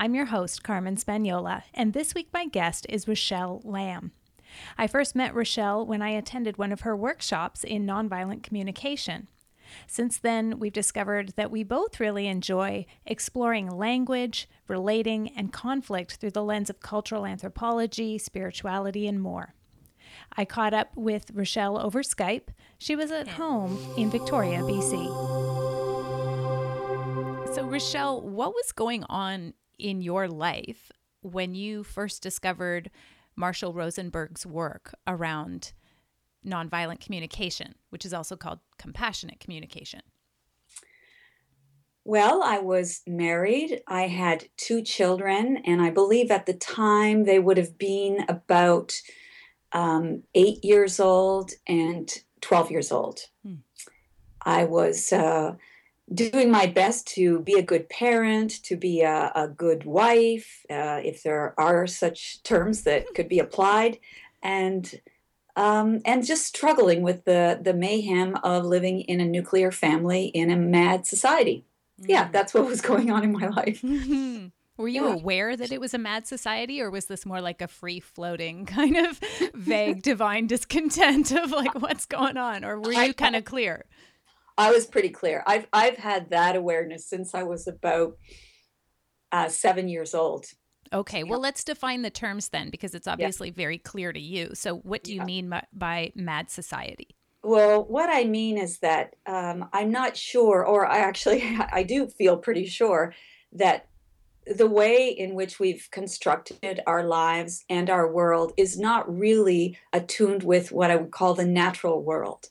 I'm your host, Carmen Spaniola, and this week my guest is Rachelle Lamb. I first met Rachelle when I attended one of her workshops in nonviolent communication. Since then, we've discovered that we both really enjoy exploring language, relating, and conflict through the lens of cultural anthropology, spirituality, and more. I caught up with Rachelle over Skype. She was at home in Victoria, BC. So, Rachelle, what was going on in your life when you first discovered Marshall Rosenberg's work around nonviolent communication, which is also called compassionate communication? Well, I was married. I had two children, and I believe at the time they would have been about um, eight years old and 12 years old. Hmm. I was uh, doing my best to be a good parent, to be a, a good wife, uh, if there are such terms that could be applied, and um, and just struggling with the the mayhem of living in a nuclear family in a mad society. Mm. Yeah, that's what was going on in my life. Were you yeah. aware that it was a mad society, or was this more like a free floating kind of vague divine discontent of like what's going on, or were you kind of clear? I was pretty clear. I've I've had that awareness since I was about uh, seven years old. Okay, well, let's define the terms then, because it's obviously yeah. very clear to you. So, what do you yeah. mean by, by, mad society? Well, what I mean is that um, I'm not sure, or I actually I do feel pretty sure that the way in which we've constructed our lives and our world is not really attuned with what I would call the natural world.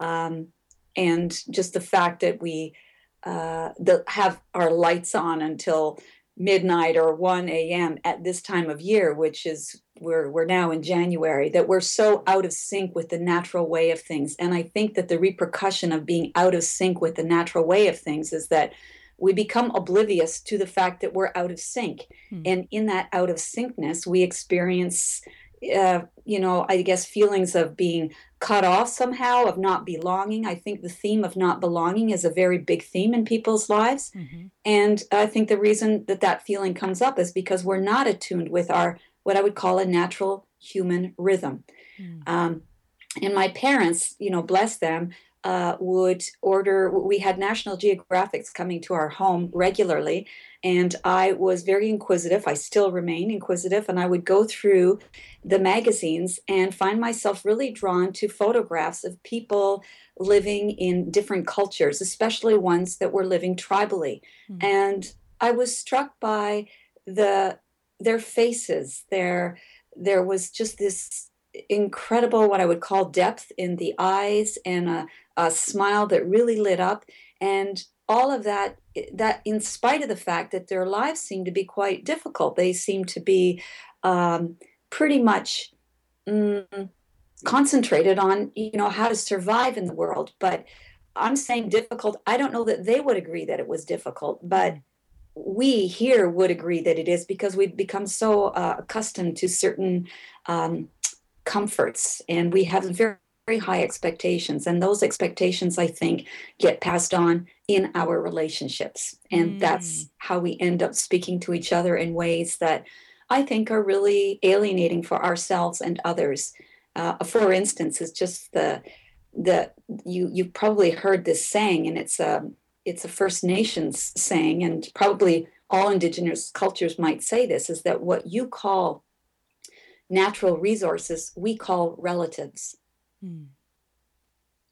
Um, and just the fact that we uh, the, have our lights on until midnight or 1 a.m. at this time of year, which is we're we're now in January, that we're so out of sync with the natural way of things. And I think that the repercussion of being out of sync with the natural way of things is that we become oblivious to the fact that we're out of sync. Hmm. And in that out of syncness, we experience uh, you know, I guess feelings of being cut off somehow, of not belonging. I think the theme of not belonging is a very big theme in people's lives. Mm-hmm. And I think the reason that that feeling comes up is because we're not attuned with our, what I would call a natural human rhythm. Mm. Um, and my parents, you know, bless them, uh, would order, we had National Geographics coming to our home regularly. And I was very inquisitive. I still remain inquisitive. And I would go through the magazines and find myself really drawn to photographs of people living in different cultures, especially ones that were living tribally. Mm-hmm. And I was struck by the their faces. Their there was just this incredible what I would call depth in the eyes and a, a smile that really lit up. And all of that that in spite of the fact that their lives seem to be quite difficult they seem to be um, pretty much mm, concentrated on you know how to survive in the world but i'm saying difficult i don't know that they would agree that it was difficult but we here would agree that it is because we've become so uh, accustomed to certain um, comforts and we have very very high expectations and those expectations i think get passed on in our relationships. And mm. that's how we end up speaking to each other in ways that i think are really alienating for ourselves and others. Uh, for instance is just the the you you've probably heard this saying and it's a it's a first nations saying and probably all indigenous cultures might say this is that what you call natural resources we call relatives Mm.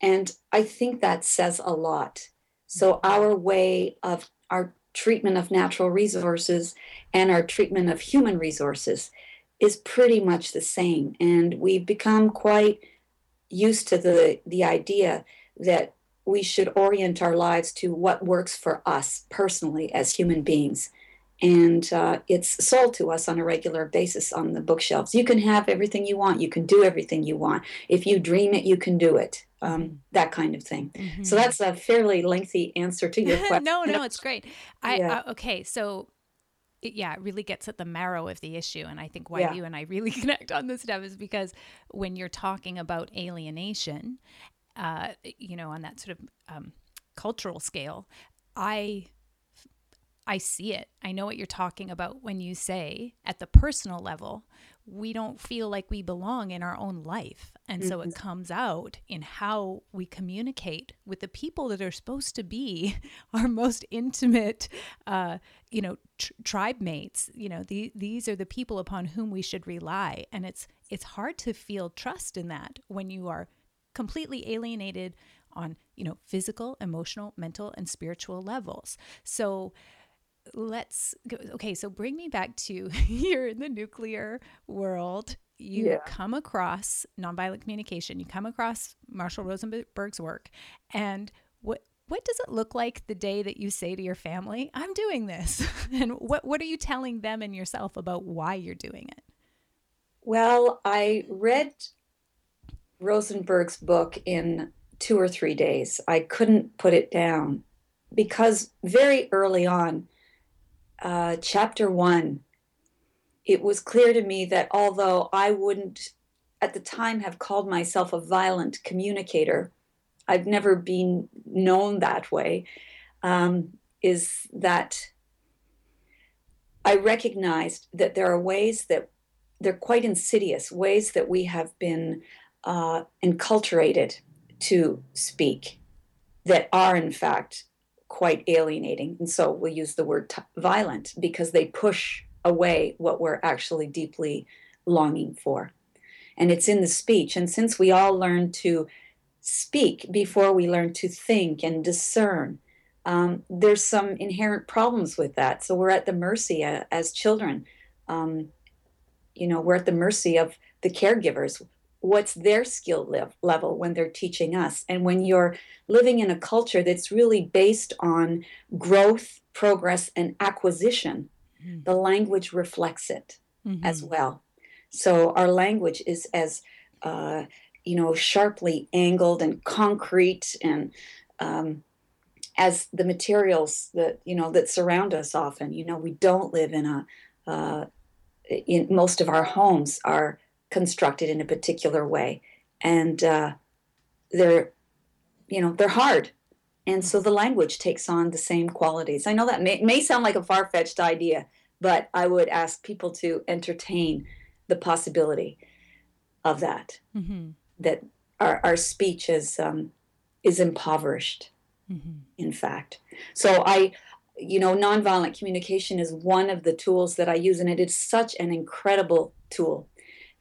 And I think that says a lot. So, mm-hmm. our way of our treatment of natural resources and our treatment of human resources is pretty much the same. And we've become quite used to the, the idea that we should orient our lives to what works for us personally as human beings. And uh, it's sold to us on a regular basis on the bookshelves. You can have everything you want. You can do everything you want. If you dream it, you can do it. Um, mm-hmm. that kind of thing. Mm-hmm. So that's a fairly lengthy answer to your question. no, no, it's great. I yeah. uh, okay, so it, yeah, it really gets at the marrow of the issue, and I think why yeah. you and I really connect on this stuff is because when you're talking about alienation, uh, you know, on that sort of um, cultural scale, I I see it. I know what you're talking about when you say at the personal level, we don't feel like we belong in our own life. And mm-hmm. so it mm-hmm. comes out in how we communicate with the people that are supposed to be our most intimate, uh, you know, tr- tribe mates. You know, the, these are the people upon whom we should rely. And it's, it's hard to feel trust in that when you are completely alienated on, you know, physical, emotional, mental, and spiritual levels. So, let's go. Okay, so bring me back to you're in the nuclear world. You yeah. come across nonviolent communication. You come across Marshall Rosenberg's work, and what what does it look like the day that you say to your family, "I'm doing this," and what what are you telling them and yourself about why you're doing it? Well, I read Rosenberg's book in two or three days. I couldn't put it down because very early on, uh, chapter one, it was clear to me that although I wouldn't at the time have called myself a violent communicator, I've never been known that way, um, is that I recognized that there are ways that they're quite insidious, ways that we have been uh, enculturated to speak that are, in fact, quite alienating. And so we'll use the word t- violent because they push away what we're actually deeply longing for. And it's in the speech. And since we all learn to speak before we learn to think and discern, um, there's some inherent problems with that. So we're at the mercy uh, as children. Um, you know, we're at the mercy of the caregivers what's their skill level when they're teaching us. And when you're living in a culture that's really based on growth, progress, and acquisition, mm-hmm. the language reflects it mm-hmm. as well. So our language is as uh, you know sharply angled and concrete and um, as the materials that you know that surround us often you know we don't live in a uh, in most of our homes are constructed in a particular way, and uh, they're, you know, they're hard, and so the language takes on the same qualities. I know that may, may sound like a far fetched idea, but I would ask people to entertain the possibility of that. Mm-hmm. That our, our speech is um, is impoverished, mm-hmm. in fact. So I, you know, nonviolent communication is one of the tools that I use, and it is such an incredible tool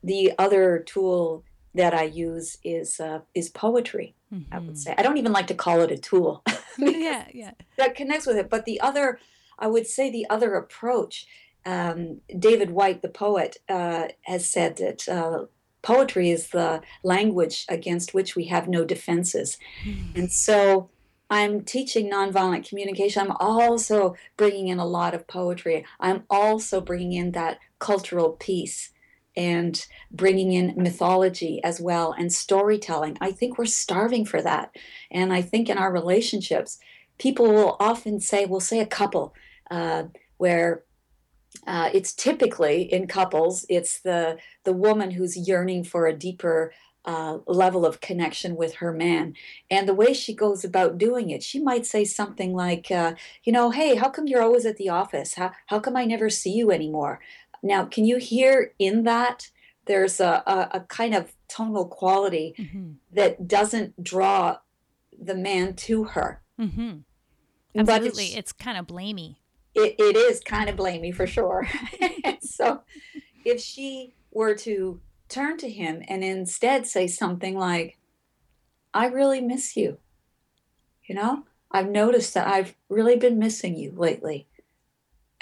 the other tool that I use is uh, is poetry. Mm-hmm. I would mm-hmm. say I don't even like to call it a tool. yeah, yeah. That connects with it. But the other, I would say, the other approach. Um, David Whyte, the poet, uh, has said that uh, poetry is the language against which we have no defenses, mm. and so. I'm teaching nonviolent communication. I'm also bringing in a lot of poetry. I'm also bringing in that cultural piece and bringing in mythology as well and storytelling. I think we're starving for that. And I think in our relationships, people will often say, we'll say a couple uh, where uh, it's typically in couples, it's the, the woman who's yearning for a deeper uh, level of connection with her man. And the way she goes about doing it, she might say something like, uh, you know, hey, how come you're always at the office? How, how come I never see you anymore? Now, can you hear in that? There's a, a, a kind of tonal quality mm-hmm. that doesn't draw the man to her. Mm-hmm. Absolutely. It's, it's, kind of blamey. It, it is kind of blamey for sure. so if she were to turn to him and instead say something like, I really miss you. You know, I've noticed that I've really been missing you lately.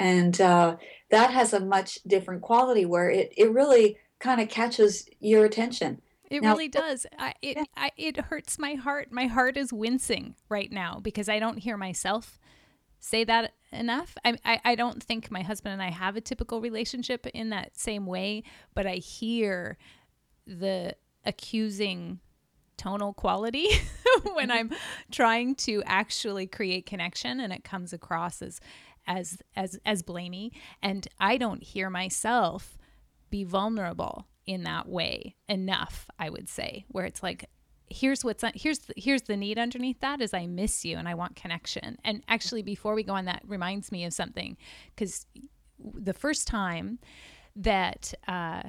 And uh, that has a much different quality where it, it really kind of catches your attention. It now, really does. I, it yeah. I, it hurts my heart. My heart is wincing right now because I don't hear myself say that enough. I, I, I don't think my husband and I have a typical relationship in that same way, but I hear the accusing tonal quality when Mm-hmm. I'm trying to actually create connection and it comes across as as as as blamey and I don't hear myself be vulnerable in that way enough, I would say, where it's like here's what's here's here's the need underneath that is I miss you and I want connection. And actually before we go on that reminds me of something cuz the first time that uh,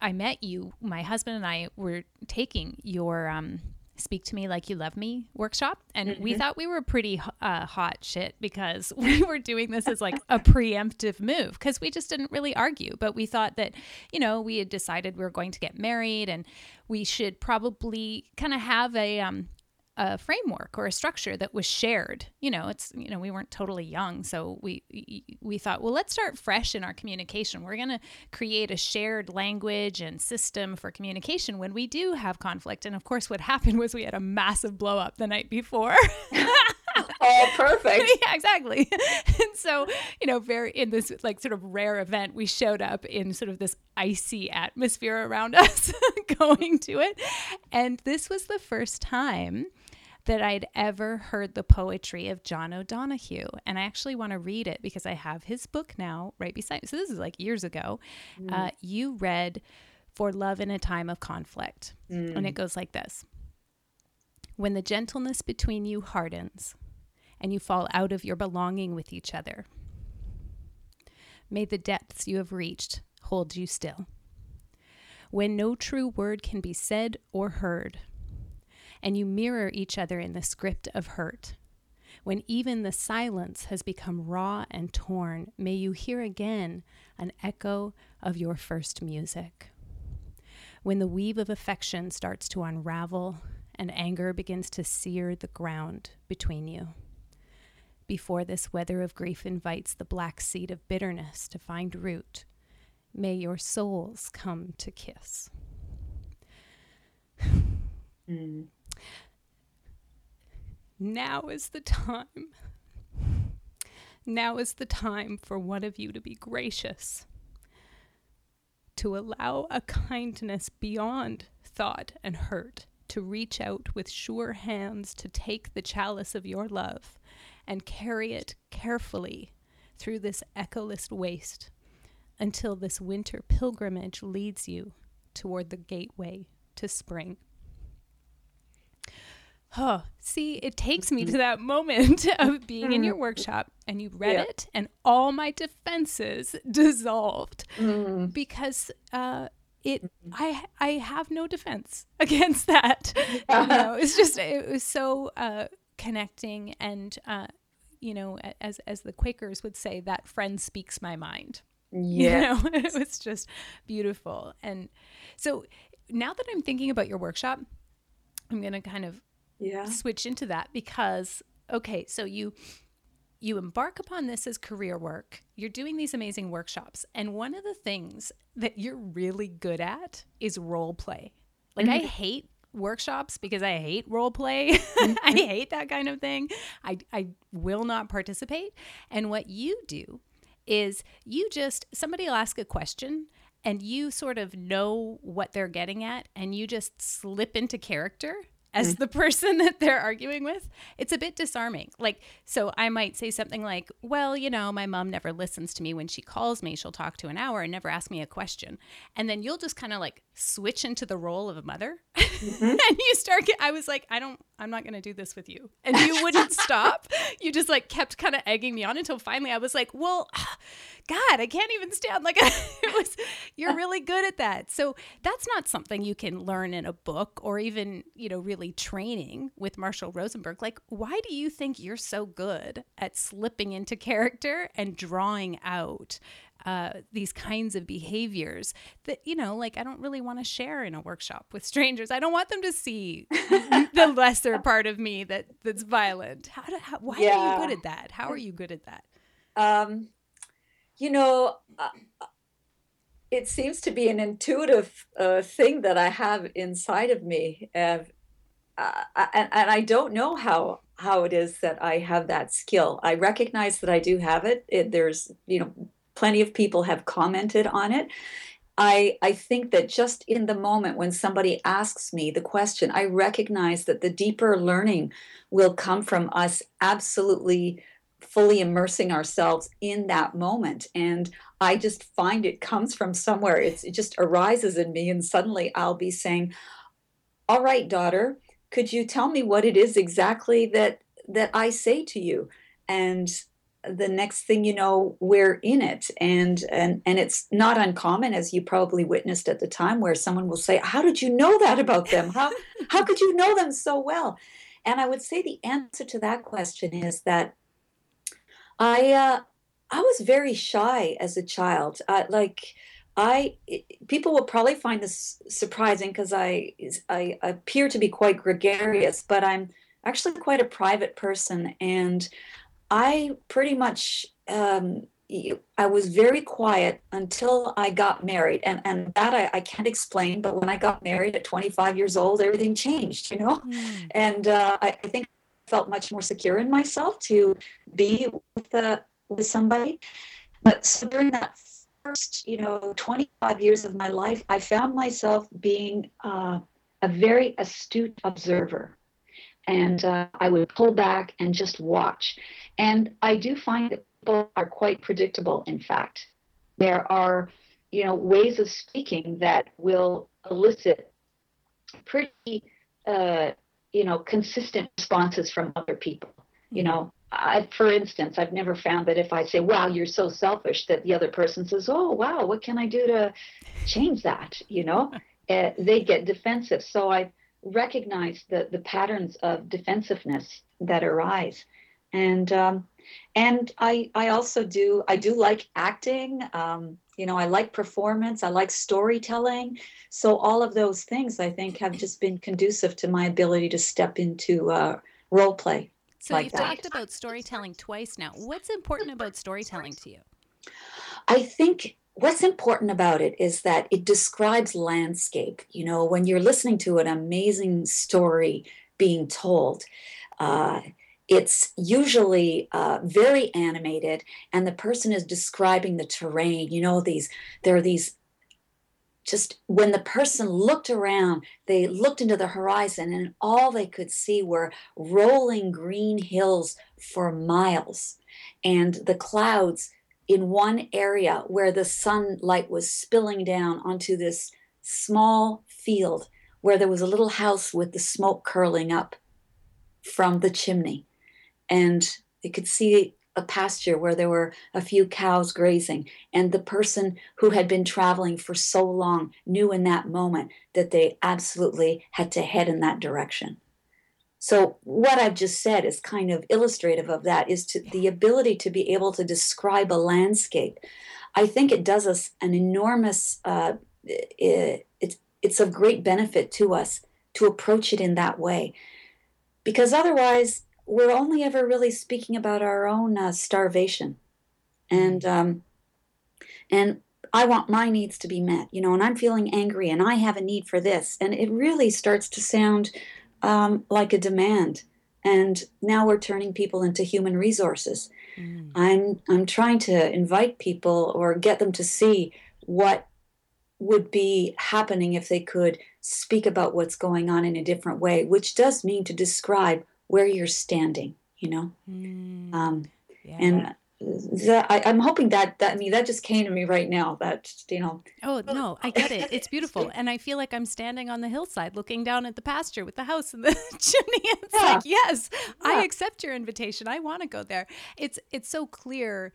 I met you, my husband and I were taking your um, Speak to Me Like You Love Me workshop. And we thought we were pretty uh, hot shit because we were doing this as like a preemptive move because we just didn't really argue. But we thought that, you know, we had decided we were going to get married and we should probably kind of have a, um, a framework or a structure that was shared. You know, it's you know we weren't totally young, so we we thought, well, let's start fresh in our communication. We're going to create a shared language and system for communication when we do have conflict. And of course, what happened was we had a massive blow up the night before. Oh, perfect. yeah, exactly. And so, you know, very in this like sort of rare event, we showed up in sort of this icy atmosphere around us going to it. And this was the first time that I'd ever heard the poetry of John O'Donohue. And I actually want to read it because I have his book now right beside me. So this is like years ago. Uh, you read For Love in a Time of Conflict. And it goes like this When the gentleness between you hardens and you fall out of your belonging with each other, may the depths you have reached hold you still. When no true word can be said or heard, and you mirror each other in the script of hurt. When even the silence has become raw and torn, may you hear again an echo of your first music. When the weave of affection starts to unravel and anger begins to sear the ground between you. Before this weather of grief invites the black seed of bitterness to find root, may your souls come to kiss. Mm. Now is the time. Now is the time for one of you to be gracious, to allow a kindness beyond thought and hurt, to reach out with sure hands to take the chalice of your love and carry it carefully through this echoless waste until this winter pilgrimage leads you toward the gateway to spring. Oh, see, it takes me to that moment of being in your workshop and you read Yeah. it, and all my defenses dissolved Mm. because uh, it. I I have no defense against that. you know, it's just it was so uh, connecting, and uh, you know, as as the Quakers would say, that friend speaks my mind you Yeah. know it was just beautiful and so now that i'm thinking about your workshop i'm going to kind of Yeah. switch into that because okay so you you embark upon this as career work. You're doing these amazing workshops. And one of the things that you're really good at is role play. Like i mm-hmm. hate workshops because i hate role play. Mm-hmm. I hate that kind of thing. I, I will not participate. And what you do is you just somebody will ask a question and you sort of know what they're getting at and you just slip into character as mm. the person that they're arguing with it's a bit disarming. Like so i might say something like well you know my mom never listens to me. When she calls me she'll talk to an hour and never ask me a question. And then you'll just kind of like switch into the role of a mother? Mm-hmm. And you start get, i was like i don't i'm not going to do this with you. And you wouldn't stop. You just like kept kind of egging me on until finally i was like well god i can't even stand like it was you're uh. really good at that. So that's not something you can learn in a book or even you know really training with marshall rosenberg. Like why do you think you're so good at slipping into character and drawing out uh, these kinds of behaviors that you know like i don't really want to share in a workshop with strangers i don't want them to see the lesser part of me that that's violent how do how, why are you good at that how are you good at that Um, you know, uh, it seems to be an intuitive uh, thing that I have inside of me. Uh, uh, and, and I don't know how how it is that I have that skill. I recognize that I do have it. it there's you know plenty of people have commented on it. I I think that just in the moment when somebody asks me the question, I recognize that the deeper learning will come from us absolutely fully immersing ourselves in that moment. And i just find it comes from somewhere. It's, it just arises in me and suddenly i'll be saying all right daughter could you tell me what it is exactly that that i say to you? And the next thing you know we're in it. And and and it's not uncommon as you probably witnessed at the time where someone will say how did you know that about them? How how could you know them so well? And i would say the answer to that question is that I uh, I was very shy as a child. Uh, like I people will probably find this surprising because I I appear to be quite gregarious, but I'm actually quite a private person, and I pretty much um, I was very quiet until I got married, and and that I, I can't explain. But when I got married at 25 years old, everything changed, you know, mm. and uh, I, I think I felt much more secure in myself to be with uh, with somebody. But so during that first, you know, 25 years of my life, I found myself being uh, a very astute observer. And uh, I would pull back and just watch. And I do find that people are quite predictable, in fact. There are, you know, ways of speaking that will elicit pretty uh, you know, consistent responses from other people. You know, I, for instance, I've never found that if I say, wow, you're so selfish, that the other person says, oh, wow, what can I do to change that? You know, uh, they get defensive. So I recognize the, the patterns of defensiveness that arise. And, um, and I, I also do, I do like acting. Um, you know, I like performance, I like storytelling. So all of those things I think have just been conducive to my ability to step into uh, role play. So like you've that. talked about storytelling twice now. What's important about storytelling to you? I think what's important about it is that it describes landscape. You know, when you're listening to an amazing story being told, uh, it's usually uh, very animated and the person is describing the terrain you know these there are these just when the person looked around they looked into the horizon and all they could see were rolling green hills for miles and the clouds in one area where the sunlight was spilling down onto this small field where there was a little house with the smoke curling up from the chimney. And they could see a pasture where there were a few cows grazing. And the person who had been traveling for so long knew in that moment that they absolutely had to head in that direction so what i've just said is kind of illustrative of that is to the ability to be able to describe a landscape. I think it does us an enormous uh, it, it's it's of great benefit to us to approach it in that way. Because otherwise we're only ever really speaking about our own uh, starvation. And mm. um, and i want my needs to be met you know and i'm feeling angry and i have a need for this. And it really starts to sound um, like a demand and now we're turning people into human resources mm. i'm i'm trying to invite people or get them to see what would be happening if they could speak about what's going on in a different way which does mean to describe where you're standing, you know? Mm, um, yeah. And that, I, am hoping that, that, I mean, that just came to me right now that, you know. Oh, no, I get it. It's beautiful. and I feel like I'm standing on the hillside looking down at the pasture with the house and the chimney. It's yeah. like, yes, yeah. I accept your invitation. I want to go there. It's, it's so clear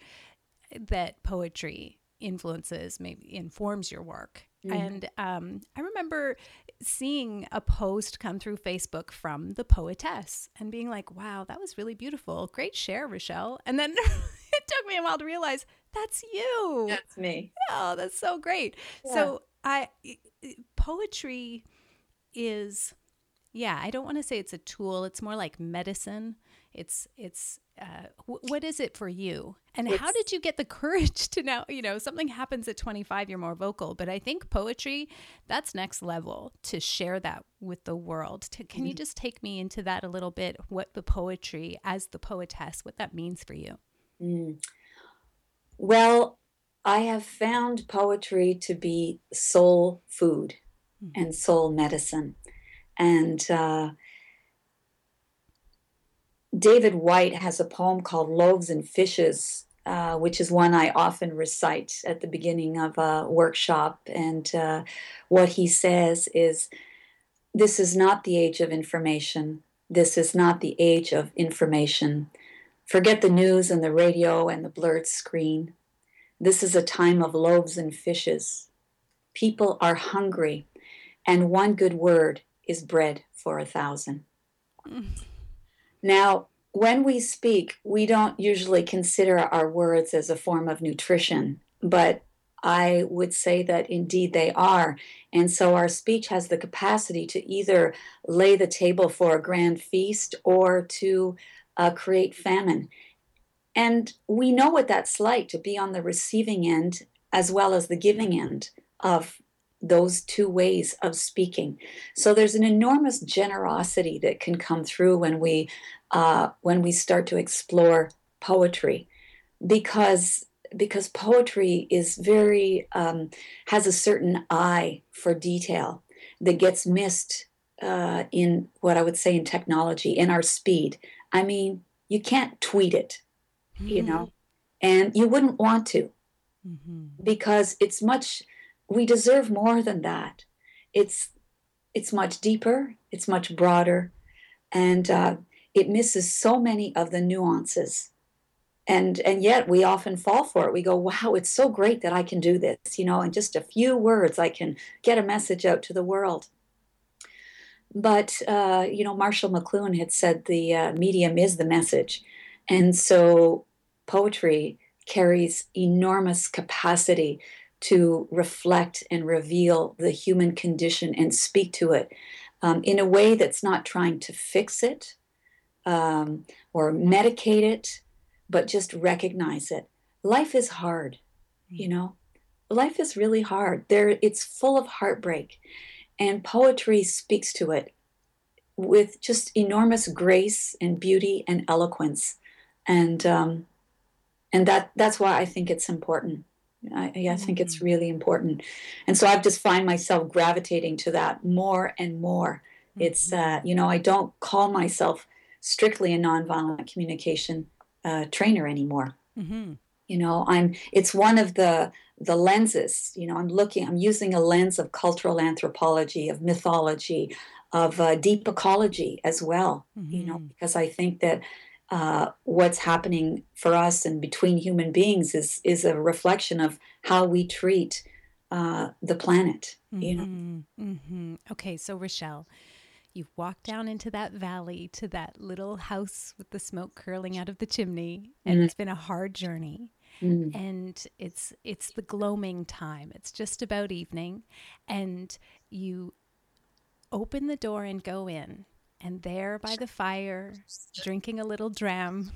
that poetry influences, maybe informs your work. Mm-hmm. And um, I remember seeing a post come through Facebook from the poetess and being like, wow, that was really beautiful. Great share, Rachelle. And then took me a while to realize that's you. That's me. Oh, that's so great. Yeah. So I poetry is yeah, I don't want to say it's a tool. It's more like medicine. It's it's uh, w- what is it for you? And It's- how did you get the courage to now? You know, something happens at 25, you're more vocal, but I think poetry that's next level to share that with the world. To, can you just take me into that a little bit? What the poetry as the poetess, what that means for you? Mm. Well, I have found poetry to be soul food Mm. and soul medicine. And uh, David Whyte has a poem called Loaves and Fishes, uh, which is one I often recite at the beginning of a workshop. And uh, what he says is This is not the age of information. This is not the age of information. Forget the news and the radio and the blurred screen. This is a time of loaves and fishes. People are hungry, and one good word is bread for a thousand. Mm. Now, when we speak, we don't usually consider our words as a form of nutrition, but I would say that indeed they are. And so our speech has the capacity to either lay the table for a grand feast or to uh, create famine. And we know what that's like to be on the receiving end as well as the giving end of those two ways of speaking. So there's an enormous generosity that can come through when we uh, when we start to explore poetry, because because poetry is very um, has a certain eye for detail that gets missed uh, in what I would say in technology in our speed. I mean, you can't tweet it, you know, and you wouldn't want to Mhm. because it's much we deserve more than that. It's it's much deeper it's much broader and uh, it misses so many of the nuances. And and yet we often fall for it. We go wow it's so great that i can do this you know in just a few words i can get a message out to the world but uh, you know marshall mcluhan had said the uh, medium is the message and so poetry carries enormous capacity to reflect and reveal the human condition and speak to it um, in a way that's not trying to fix it um, or medicate it, but just recognize it. Life is hard, you know. Life is really hard. There, it's full of heartbreak, and poetry speaks to it with just enormous grace and beauty and eloquence, and um, and that that's why I think it's important. I, I think it's really important, and so I've just find myself gravitating to that more and more. It's uh, you know I don't call myself strictly a nonviolent communication uh, trainer anymore. Mhm. You know I'm it's one of the the lenses. You know I'm looking I'm using a lens of cultural anthropology, of mythology, of uh, deep ecology as well. You know Mhm. because I think that uh, what's happening for us and between human beings is is a reflection of how we treat uh, the planet. You know, Mhm. Mhm. Okay, so Rachelle, you've walked down into that valley to that little house with the smoke curling out of the chimney, and Mhm. it's been a hard journey. Mm. And it's it's the gloaming time. It's just about evening, and you open the door and go in, and there by the fire, drinking a little dram,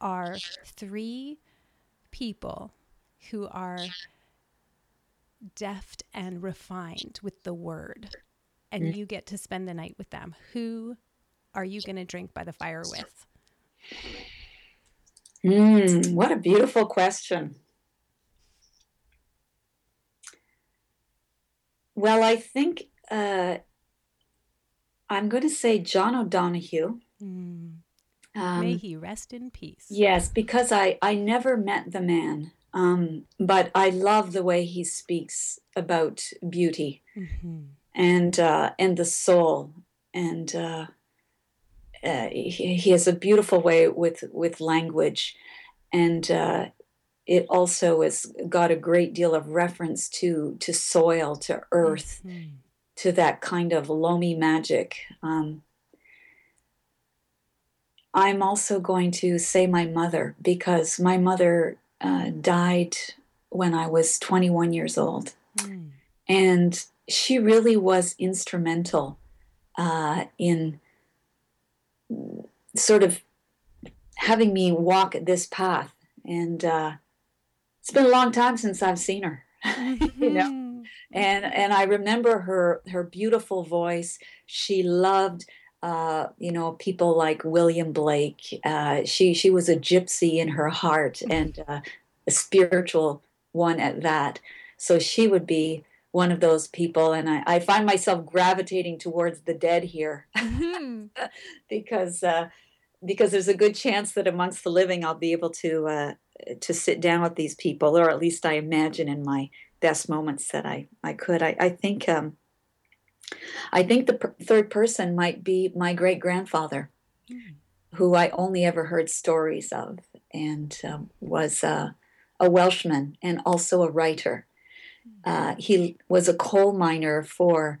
are three people who are deft and refined with the word. And you get to spend the night with them. Who are you going to drink by the fire with Mm, what a beautiful question. Well, I think uh, I'm going to say John O'Donohue. Mm. Um, may he rest in peace Yes, because I I never met the man, um, but I love the way he speaks about beauty Mhm. and uh, and the soul, and uh, uh, he, he has a beautiful way with with language, and uh, it also has got a great deal of reference to to soil, to earth, Mhm. to that kind of loamy magic. Um, I'm also going to say my mother because my mother uh, died when I was 21 years old. Mm. And she really was instrumental uh, in sort of having me walk this path. And uh, it's been a long time since I've seen her, you know. Mm-hmm. And and I remember her her beautiful voice. She loved. Uh, you know, people like William Blake. Uh, she she was a gypsy in her heart and uh, a spiritual one at that. So she would be one of those people, and I, I find myself gravitating towards the dead here Mhm. because uh, because there's a good chance that amongst the living I'll be able to uh, to sit down with these people, or at least I imagine in my best moments that I I could. I, I think um, I think the per- third person might be my great grandfather, Mm. who I only ever heard stories of, and um, was uh, a Welshman and also a writer. Uh, he was a coal miner for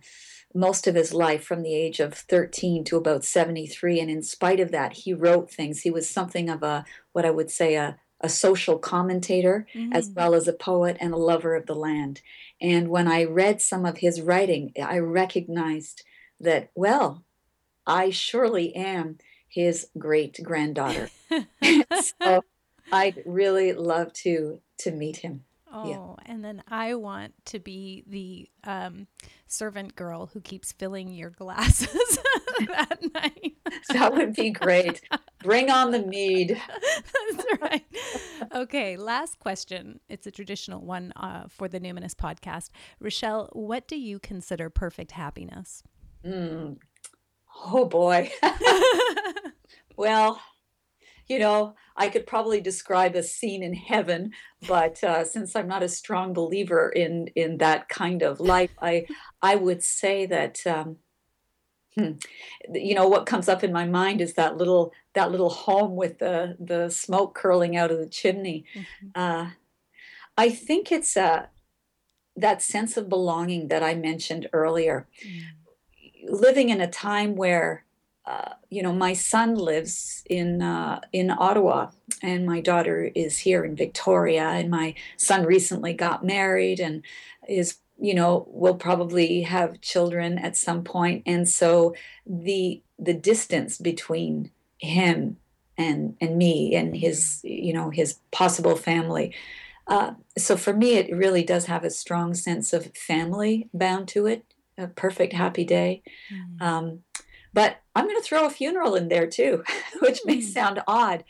most of his life from the age of 13 to about 73 and in spite of that he wrote things. He was something of a what i would say a, a social commentator as Mm. well as a poet and a lover of the land. And when i read some of his writing i recognized that well i surely am his great granddaughter. So i'd really love to to meet him. Oh, and then I want to be the um, servant girl who keeps filling your glasses that night. that would be great bring on the mead That's right. Okay, last question. It's a traditional one uh, for the Numinous podcast. Rachelle, what do you consider perfect happiness? Mm. Oh boy. well, you know, I could probably describe a scene in heaven, but uh, since I'm not a strong believer in in that kind of life, I I would say that um, hmm, you know what comes up in my mind is that little that little home with the the smoke curling out of the chimney. Mhm. Uh, I think it's uh, that sense of belonging that I mentioned earlier living in a time where uh, you know my son lives in uh, in Ottawa and my daughter is here in Victoria and my son recently got married and is you know will probably have children at some point and so the the distance between him and and me and his you know his possible family uh, so for me it really does have a strong sense of family bound to it a perfect happy day Mm. um, but I'm going to throw a funeral in there too, which may Mm. sound odd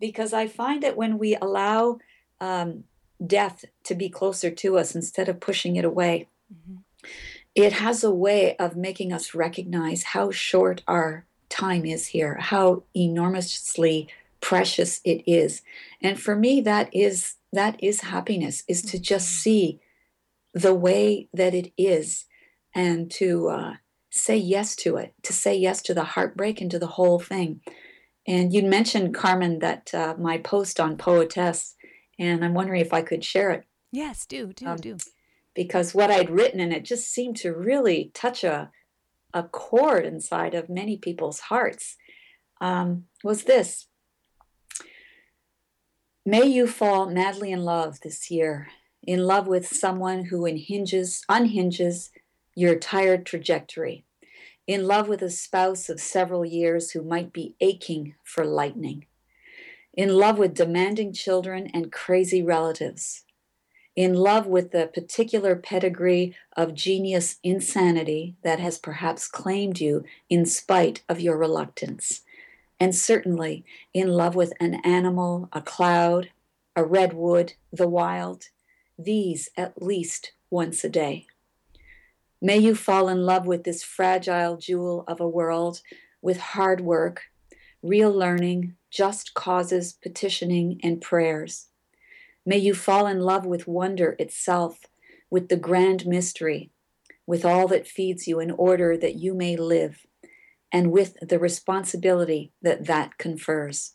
because I find that when we allow um, death to be closer to us instead of pushing it away, Mhm. it has a way of making us recognize how short our time is here, how enormously precious it is. And for me, that is that is happiness, is to just Mhm. see the way that it is and to uh, say yes to it, to say yes to the heartbreak and to the whole thing. And you mentioned, Carmen, that uh, my post on Poetess, and I'm wondering if I could share it Yes, do, do, Um, do. because what I'd written, and it just seemed to really touch a, a chord inside of many people's hearts, um, was this May you fall madly in love this year, in love with someone who unhinges, unhinges your tired trajectory, in love with a spouse of several years who might be aching for lightning, in love with demanding children and crazy relatives, in love with the particular pedigree of genius insanity that has perhaps claimed you in spite of your reluctance, and certainly in love with an animal, a cloud, a redwood, the wild, these at least once a day. May you fall in love with this fragile jewel of a world with hard work, real learning, just causes, petitioning, and prayers. May you fall in love with wonder itself, with the grand mystery, with all that feeds you in order that you may live, and with the responsibility that that confers.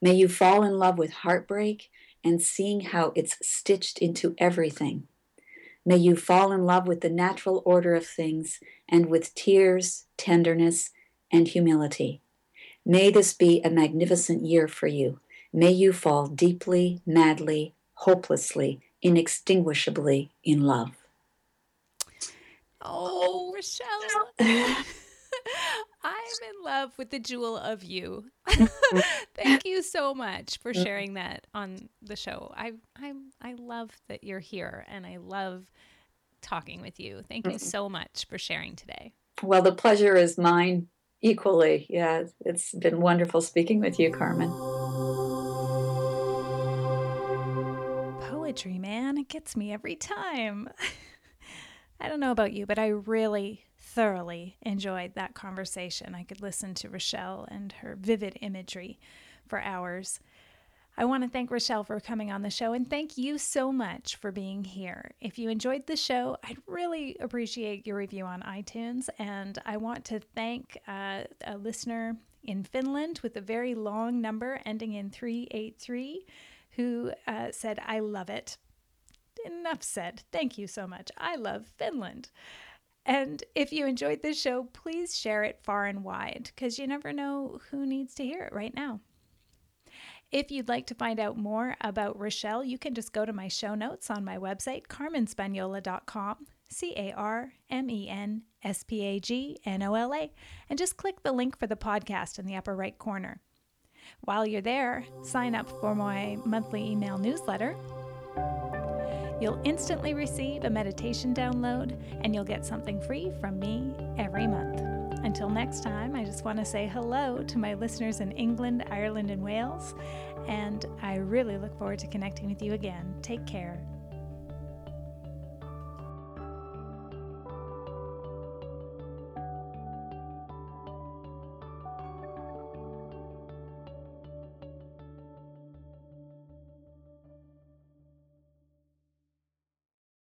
May you fall in love with heartbreak and seeing how it's stitched into everything. May you fall in love with the natural order of things and with tears, tenderness, and humility. May this be a magnificent year for you. May you fall deeply, madly, hopelessly, inextinguishably in love. Oh, Rachelle. I'm in love with the jewel of you. Thank you so much for sharing that on the show. I I I love that you're here and I love talking with you. Thank you so much for sharing today. Well, the pleasure is mine equally. Yeah, it's been wonderful speaking with you, Carmen. Poetry, man, it gets me every time. I don't know about you, but I really thoroughly enjoyed that conversation. I could listen to Rachelle and her vivid imagery for hours. I want to thank Rachelle for coming on the show and thank you so much for being here. If you enjoyed the show, I'd really appreciate your review on iTunes. And I want to thank uh, a listener in Finland with a very long number ending in 383 who uh, said, I love it. Enough said. Thank you so much. I love Finland. And if you enjoyed this show, please share it far and wide because you never know who needs to hear it right now. If you'd like to find out more about Rachelle, you can just go to my show notes on my website, carmenspagnola.com, C A R M E N S P A G N O L A, and just click the link for the podcast in the upper right corner. While you're there, sign up for my monthly email newsletter. You'll instantly receive a meditation download, and you'll get something free from me every month. Until next time, I just want to say hello to my listeners in England, Ireland, and Wales, and I really look forward to connecting with you again. Take care.